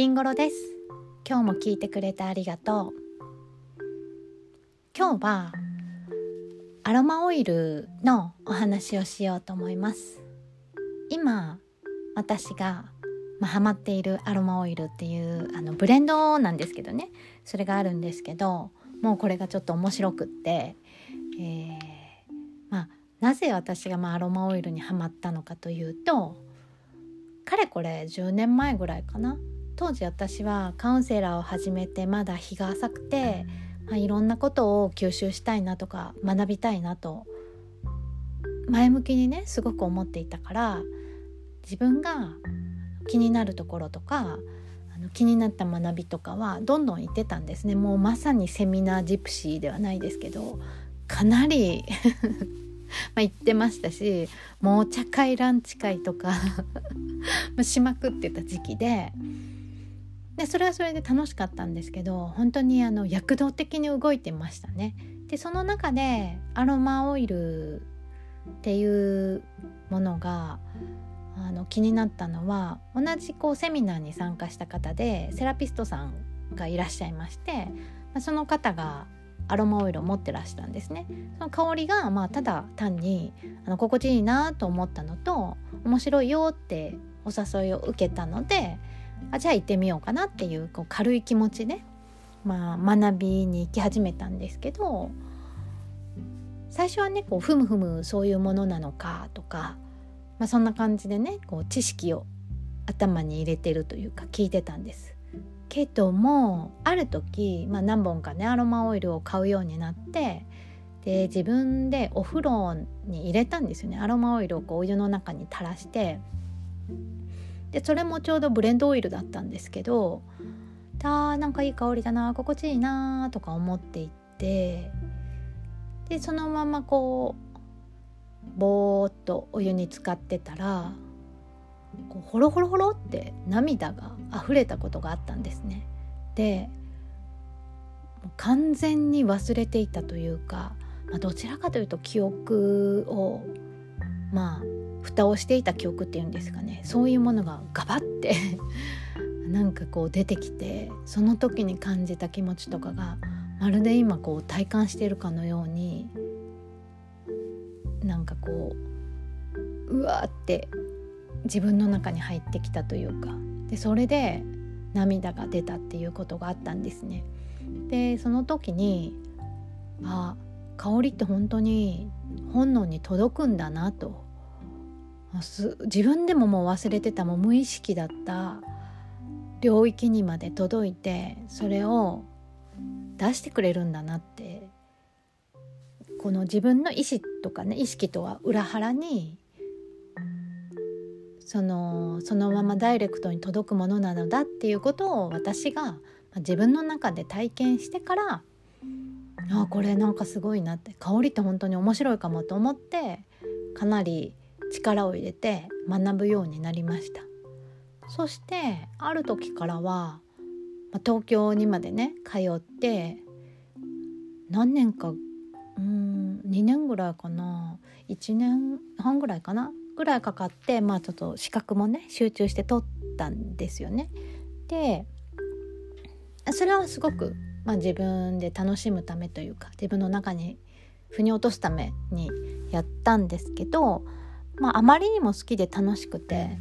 リンゴロです。今日も聞いてくれてありがとう。今日はアロマオイルのお話をしようと思います。今私がまあ、ハマっているアロマオイルっていうあのブレンドなんですけどね。それがあるんですけどもうこれがちょっと面白くって、えー、まあ、なぜ私がまあアロマオイルにはまったのかというとかれこれ10年前ぐらいかな。当時私はカウンセラーを始めてまだ日が浅くて、まあ、いろんなことを吸収したいなとか学びたいなと前向きにねすごく思っていたから自分が気になるところとかあの気になった学びとかはどんどん行ってたんですね。もうまさにセミナージプシーではないですけどかなり まあ行ってましたしもう茶会ランチ会とか しまくってた時期ででそれはそれで楽しかったんですけど本当にあの躍動的に動いてましたね。でその中でアロマオイルっていうものがあの気になったのは同じこうセミナーに参加した方でセラピストさんがいらっしゃいましてその方がアロマオイルを持ってらしたんですねその香りがまあただ単にあの心地いいなと思ったのと面白いよってお誘いを受けたのであじゃあ行ってみようかなっていうこう軽い気持ちで、まあ、学びに行き始めたんですけど最初はねこうふむふむそういうものなのかとか、まあ、そんな感じでねこう知識を頭に入れてるというか聞いてたんです。けどもある時、まあ、何本かねアロマオイルを買うようになってで自分でお風呂に入れたんですよねアロマオイルをこうお湯の中に垂らしてでそれもちょうどブレンドオイルだったんですけどあなんかいい香りだな心地いいなとか思っていってでそのままこうぼーっとお湯に浸かってたらこうホロホロホロって涙が溢れたことがあったんですね。で完全に忘れていたというか、まあ、どちらかというと記憶をまあ蓋をしていた記憶っていうんですかねそういうものがガバッて なんかこう出てきてその時に感じた気持ちとかがまるで今こう体感しているかのようになんかこううわーって自分の中に入ってきたというかでそれで涙が出たっていうことがあったんですね。でその時にあ香りって本当に本能に届くんだなと自分でももう忘れてたもう無意識だった。領域にまで届いてそれを出してくれるんだなって。この自分の意思とかね意識とは裏腹にそのそのままダイレクトに届くものなのだっていうことを私が自分の中で体験してからあこれなんかすごいなって香りって本当に面白いかもと思ってかなり力を入れて学ぶようになりましたそしてある時からは、東京にまでね通って何年かうん2年ぐらいかな1年半ぐらいかなぐらいかかってまあちょっと資格もね集中して取ったんですよね。でそれはすごく、まあ、自分で楽しむためというか自分の中に腑に落とすためにやったんですけどまあ、あまりにも好きで楽しくて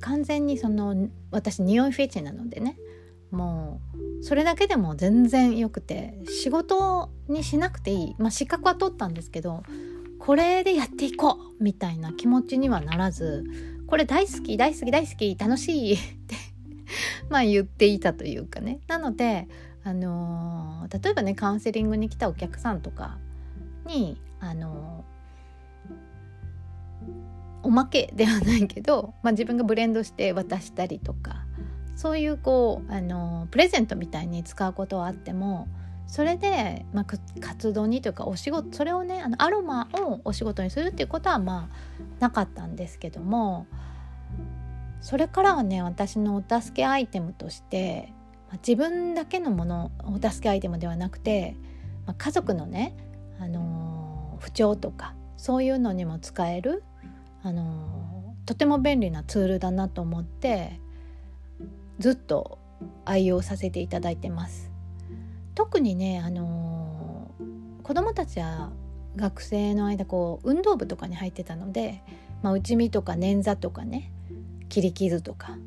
完全にその私匂いフェチなのでねもうそれだけでも全然よくて仕事にしなくていい、まあ、資格は取ったんですけどこれでやっていこうみたいな気持ちにはならずこれ大好き大好き大好き楽しい ってまあ言っていたというかね。なのであのー、例えばねカウンセリングに来たお客さんとかにあのおまけではないけど、まあ、自分がブレンドして渡したりとかそういうこうあのプレゼントみたいに使うことはあってもそれで、まあ、活動にというかお仕事それをねあのアロマをお仕事にするっていうことはまあなかったんですけどもそれからはね私のお助けアイテムとして、まあ、自分だけのものお助けアイテムではなくて、まあ、家族のね、あのー、不調とかそういうのにも使えるあのとても便利なツールだなと思ってずっと愛用させていただいてます。特にねあの、子供たちは学生の間こう運動部とかに入ってたので、まあ、内身とか捻挫とかね切り傷とか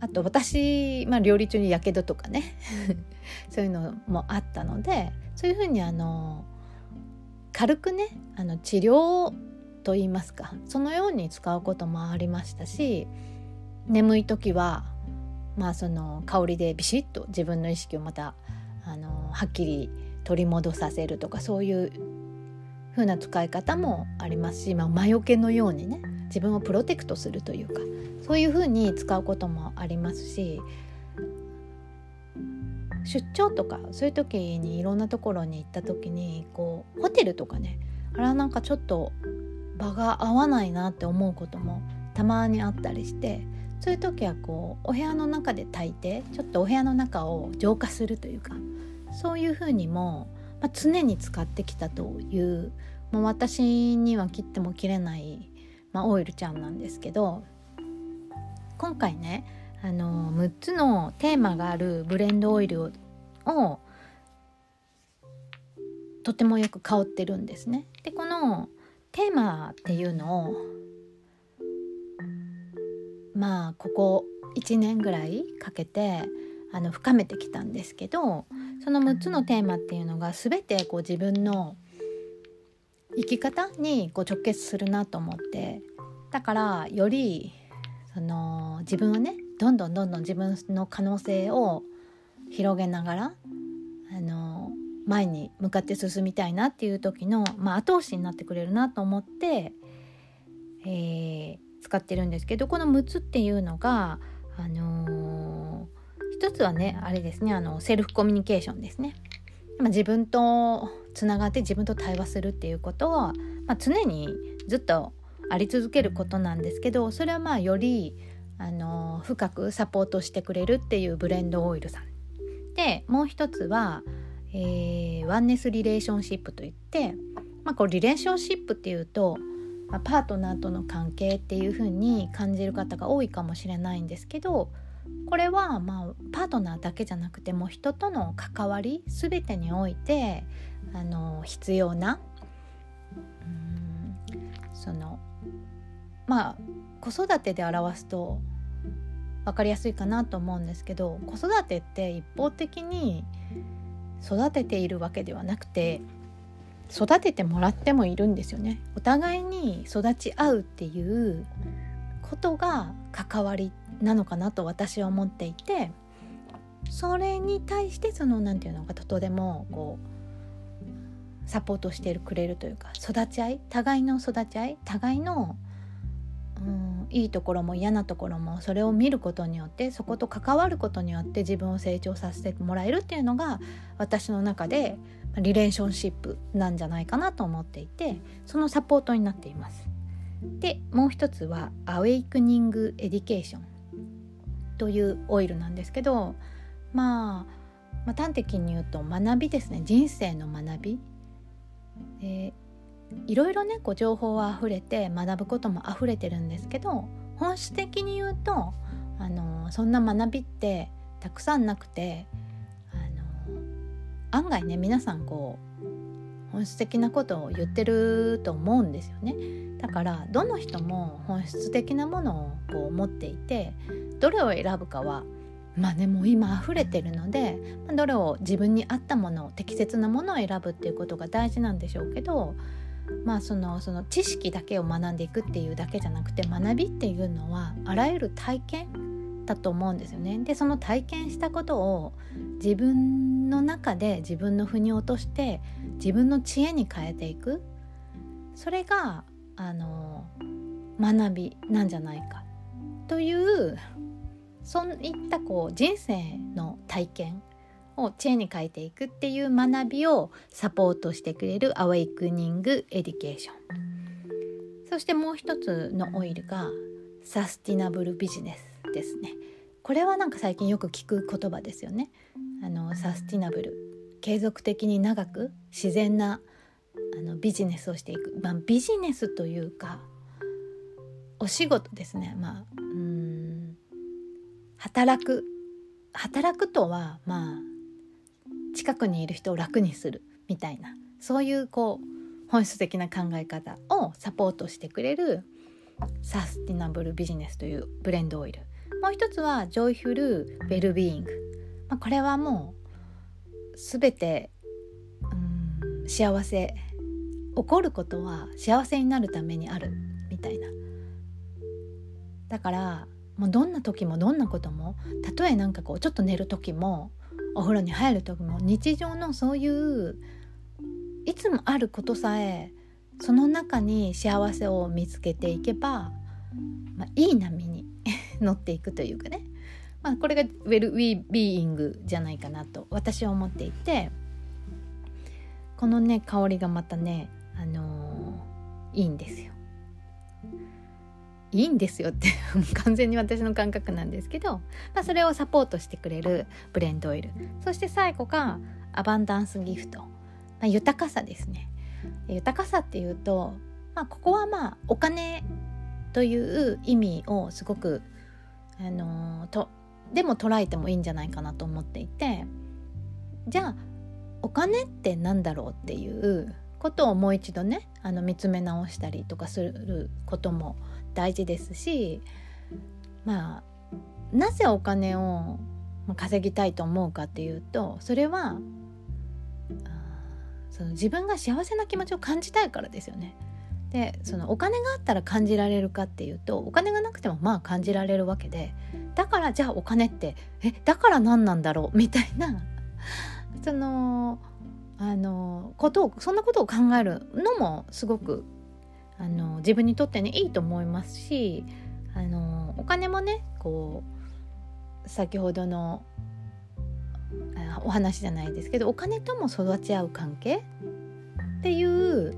あと私、まあ、料理中にやけどとかね そういうのもあったのでそういうふうにあの軽くねあの治療と言いますかそのように使うこともありましたし眠い時はまあその香りでビシッと自分の意識をまたあのはっきり取り戻させるとかそういう風な使い方もありますし、まあ、魔除けのようにね自分をプロテクトするというかそういう風に使うこともありますし出張とかそういう時にいろんなところに行った時にこうホテルとかねあれはなんかちょっと場が合わないなって思うこともたまにあったりしてそういう時はこうお部屋の中で炊いてちょっとお部屋の中を浄化するというかそういうふうにも、まあ、常に使ってきたというもう私には切っても切れない、まあ、オイルちゃんなんですけど今回ねあの6つのテーマがあるブレンドオイルをとてもよく香ってるんですね。でこのテーマっていうのをまあここ1年ぐらいかけてあの深めてきたんですけどその6つのテーマっていうのが全てこう自分の生き方にこう直結するなと思ってだからよりその自分をねどんどんどんどん自分の可能性を広げながら前に向かって進みたいなっていう時の、まあ、後押しになってくれるなと思って、えー、使ってるんですけどこの6つっていうのが、あのー、一つはねあれですねあのセルフコミュニケーションですね。自分とつながって自分と対話するっていうことは、まあ、常にずっとあり続けることなんですけどそれはまあよりあの深くサポートしてくれるっていうブレンドオイルさんでもう一つは、えー、ワンネスリレーションシップといって、まあ、これリレーションシップっていうと、まあ、パートナーとの関係っていう風に感じる方が多いかもしれないんですけどこれはまあパートナーだけじゃなくても人との関わり全てにおいてあの必要なうんそのまあ子育てで表すと分かりやすいかなと思うんですけど子育てって一方的に育てているわけではなくて育ててもらってもいるんですよね。お互いに育ち合うっていうことが関わりなのかなと私は思っていてそれに対してその何て言うのかととてもこうサポートしてくれるというか育ち合い互いの育ち合い互いのいいところも嫌なところもそれを見ることによってそこと関わることによって自分を成長させてもらえるっていうのが私の中でリレーションシップなんじゃないかなと思っていてそのサポートになっています。でもう一つは Awakening Education というオイルなんですけど、まあ、まあ端的に言うと学びですね人生の学び。えいろいろねこう情報は溢れて学ぶことも溢れてるんですけど本質的に言うとあのそんな学びってたくさんなくてあの案外ね皆さんこう本質的なことを言ってると思うんですよね。だからどの人も本質的なものをこう持っていてどれを選ぶかはまあねもう今溢れてるのでどれを自分に合ったものを適切なものを選ぶっていうことが大事なんでしょうけどまあそのその知識だけを学んでいくっていうだけじゃなくて学びっていうのはあらゆる体験だと思うんですよね。でその体験したことを自分の中で自分の腑に落として自分の知恵に変えていく。それがあの学びなんじゃないか。というそういったこう人生の体験。を知恵に変えていくっていう学びをサポートしてくれる Awakening Education。そしてもう一つのオイルが Sustainable Business ですね。これはなんか最近よく聞く言葉ですよね。あのサスティナブル。継続的に長く自然なあのビジネスをしていく、まあ、ビジネスというかお仕事ですね。まあうん。働く。働くとはまあ近くにいる人を楽にするみたいなそういうこう本質的な考え方をサポートしてくれるサスティナブルビジネスというブレンドオイル。もう一つは Joyful Wellbeing、まあ、これはもう全てうん幸せ起こることは幸せになるためにあるみたいな。だからもうどんな時もどんなこともたとえなんかこうちょっと寝る時もお風呂に入る時も日常のそういういつもあることさえその中に幸せを見つけていけば、まあ、いい波に 乗っていくというかね、まあ、これがウェルウィービーイングじゃないかなと私は思っていてこのね香りがまたね、あのー、いいんですよ。いいんですよって 完全に私の感覚なんですけど、まあ、それをサポートしてくれるブレンドオイル。そして最後がアバンダンスギフト、まあ、豊かさですね。豊かさっていうと、まあ、ここはまあお金という意味をすごくあのー、とでも捉えてもいいんじゃないかなと思っていてじゃあお金って何だろうっていうことをもう一度ねあの見つめ直したりとかすることも大事ですしまあなぜお金を稼ぎたいと思うかっていうとそれはその自分が幸せな気持ちを感じたいからですよね。でそのお金があったら感じられるかっていうとお金がなくてもまあ感じられるわけでだからじゃあお金ってえだから何なんだろう？みたいなそのあのことをそんなことを考えるのもすごくあの自分にとってねいいと思いますしあのお金もねこう先ほどのお話じゃないですけどお金とも育ち合う関係っていう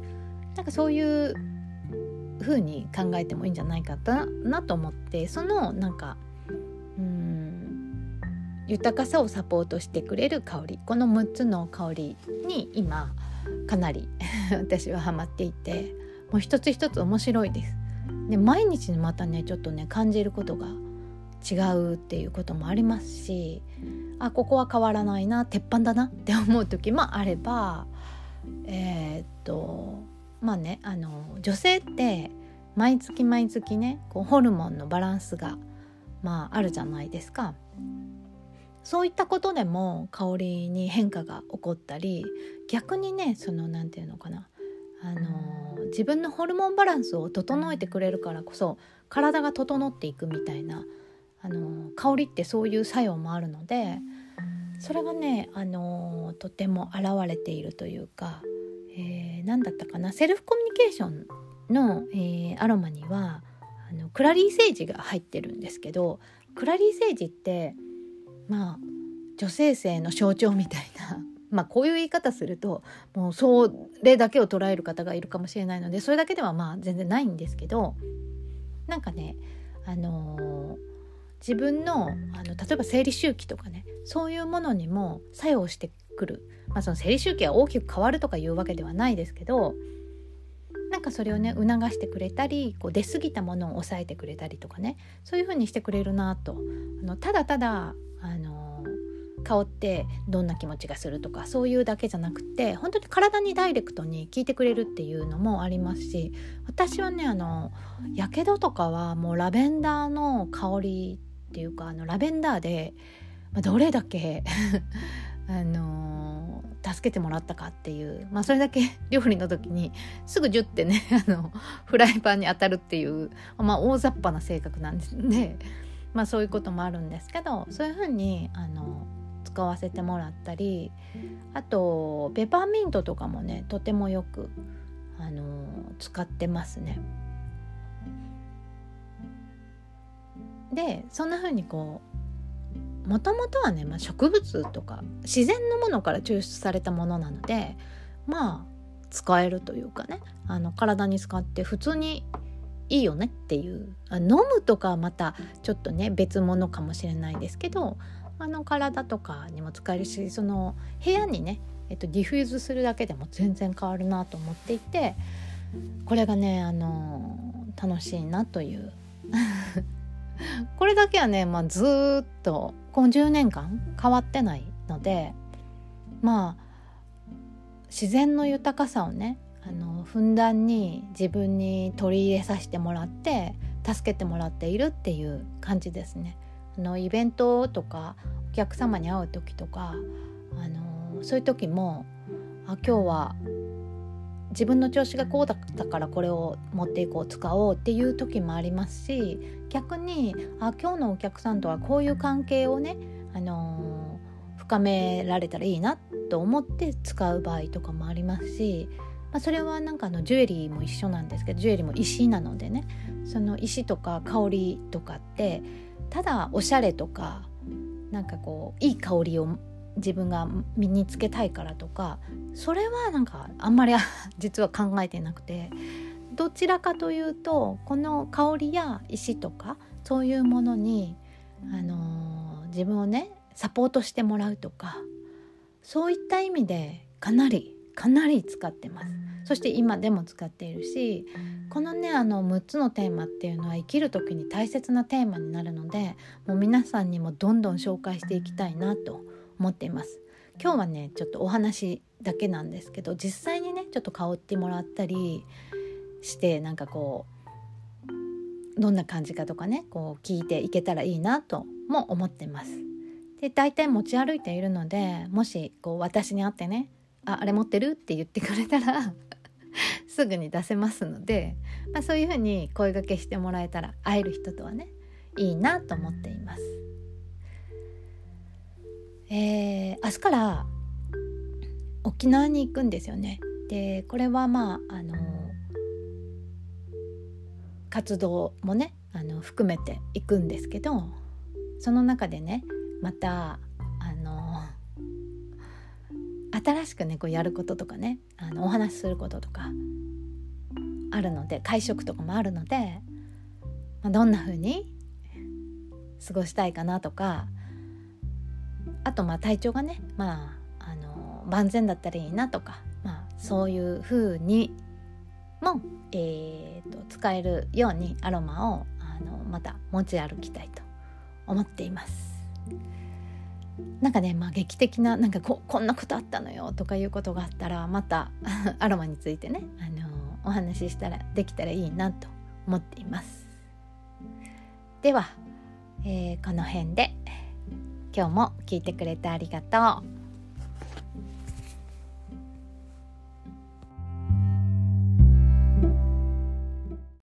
なんかそういう風に考えてもいいんじゃないかなと思ってそのなんかうん豊かさをサポートしてくれる香りこの6つの香りに今かなり 私はハマっていて。もう一つ一つ面白いです。で毎日またねちょっとね感じることが違うっていうこともありますしあここは変わらないな鉄板だなって思う時 もあればえー、っとまあねあの女性って毎月毎月ねこうホルモンのバランスがまああるじゃないですか。そういったことでも香りに変化が起こったり逆にねその何て言うのかなあの自分のホルモンバランスを整えてくれるからこそ体が整っていくみたいなあの香りってそういう作用もあるのでそれがねあのとても現れているというか、えー、何だったかなセルフコミュニケーションの、えー、アロマにはあのクラリーセージが入ってるんですけどクラリーセージってまあ女性性の象徴みたいなまあこういう言い方するともうそれだけを捉える方がいるかもしれないのでそれだけではまあ全然ないんですけどなんかねあのー自分のあの例えば生理周期とかねそういうものにも作用してくる、まあ、その生理周期が大きく変わるとかいうわけではないですけどなんかそれをね促してくれたりこう出過ぎたものを抑えてくれたりとかねそういう風にしてくれるなと。あのただただあの香ってどんな気持ちがするとかそういうだけじゃなくて本当に体にダイレクトに効いてくれるっていうのもありますし私はねあのやけどとかはもうラベンダーの香りっていうかあのラベンダーで、まあ、どれだけ あの、助けてもらったかっていう、まあ、それだけ 料理の時にすぐジュってね あのフライパンに当たるっていう、まあ、大雑把な性格なんですで、まあ、そういうこともあるんですけどそういうふうにあの使わせてもらったりあとペパーミントとかもねとてもよくあの使ってますね。でそんな風にこうもともとはね、まあ、植物とか自然のものから抽出されたものなのでまあ使えるというかねあの体に使って普通にいいよねっていう飲むとかはまたちょっとね別物かもしれないですけどあの体とかにも使えるしその部屋にね、えっと、ディフューズするだけでも全然変わるなと思っていてこれがねあの楽しいなという これだけはね、まあ、ずっと50年間変わってないのでまあ自然の豊かさをねあのふんだんに自分に取り入れさせてもらって助けてもらっているっていう感じですね。のイベントとかお客様に会う時とかあのそういう時もあ今日は自分の調子がこうだったからこれを持っていこう使おうっていう時もありますし逆にあ今日のお客さんとはこういう関係をね、あの、深められたらいいなと思って使う場合とかもありますし、まあ、それはなんかあのジュエリーも一緒なんですけどジュエリーも石なのでねその石とか香りとかってただおしゃれとかなんかこういい香りを自分が身につけたいからとかそれはなんかあんまり 実は考えてなくてどちらかというとこの香りや石とかそういうものに、あのー、自分をねサポートしてもらうとかそういった意味でかなりかなり使ってます。そして今でも使っているしこのねあの6つのテーマっていうのは生きる時に大切なテーマになるのでもう皆さんにもどんどん紹介していきたいなと思っています今日はねちょっとお話だけなんですけど実際にねちょっと香ってもらったりしてなんかこうどんな感じかとかねこう聞いていけたらいいなとも思ってますで大体持ち歩いているのでもしこう私に会ってね「ああれ持ってる?」って言ってくれたらすぐに出せますので、まあ、そういうふうに声がけしてもらえたら会える人とはねいいなと思っています。えー、明日から沖縄に行くんですよね。でこれはまああの活動もねあの含めていくんですけどその中でねまたあの新しくねこうやることとかねあのお話しすることとかあるので会食とかもあるので、まあ、どんな風に過ごしたいかなとかあとまあ体調がねまああの万全だったらいいなとか、まあ、そういう風にも、えーと、使えるようにアロマをあのまた持ち歩きたいと思っています。なんかね、まあ、劇的ななんかここんなことあったのよとかいうことがあったらまた アロマについてね、あのお話ししたらできたらいいなと思っています。では、えー、この辺で今日も聞いてくれてありがとう。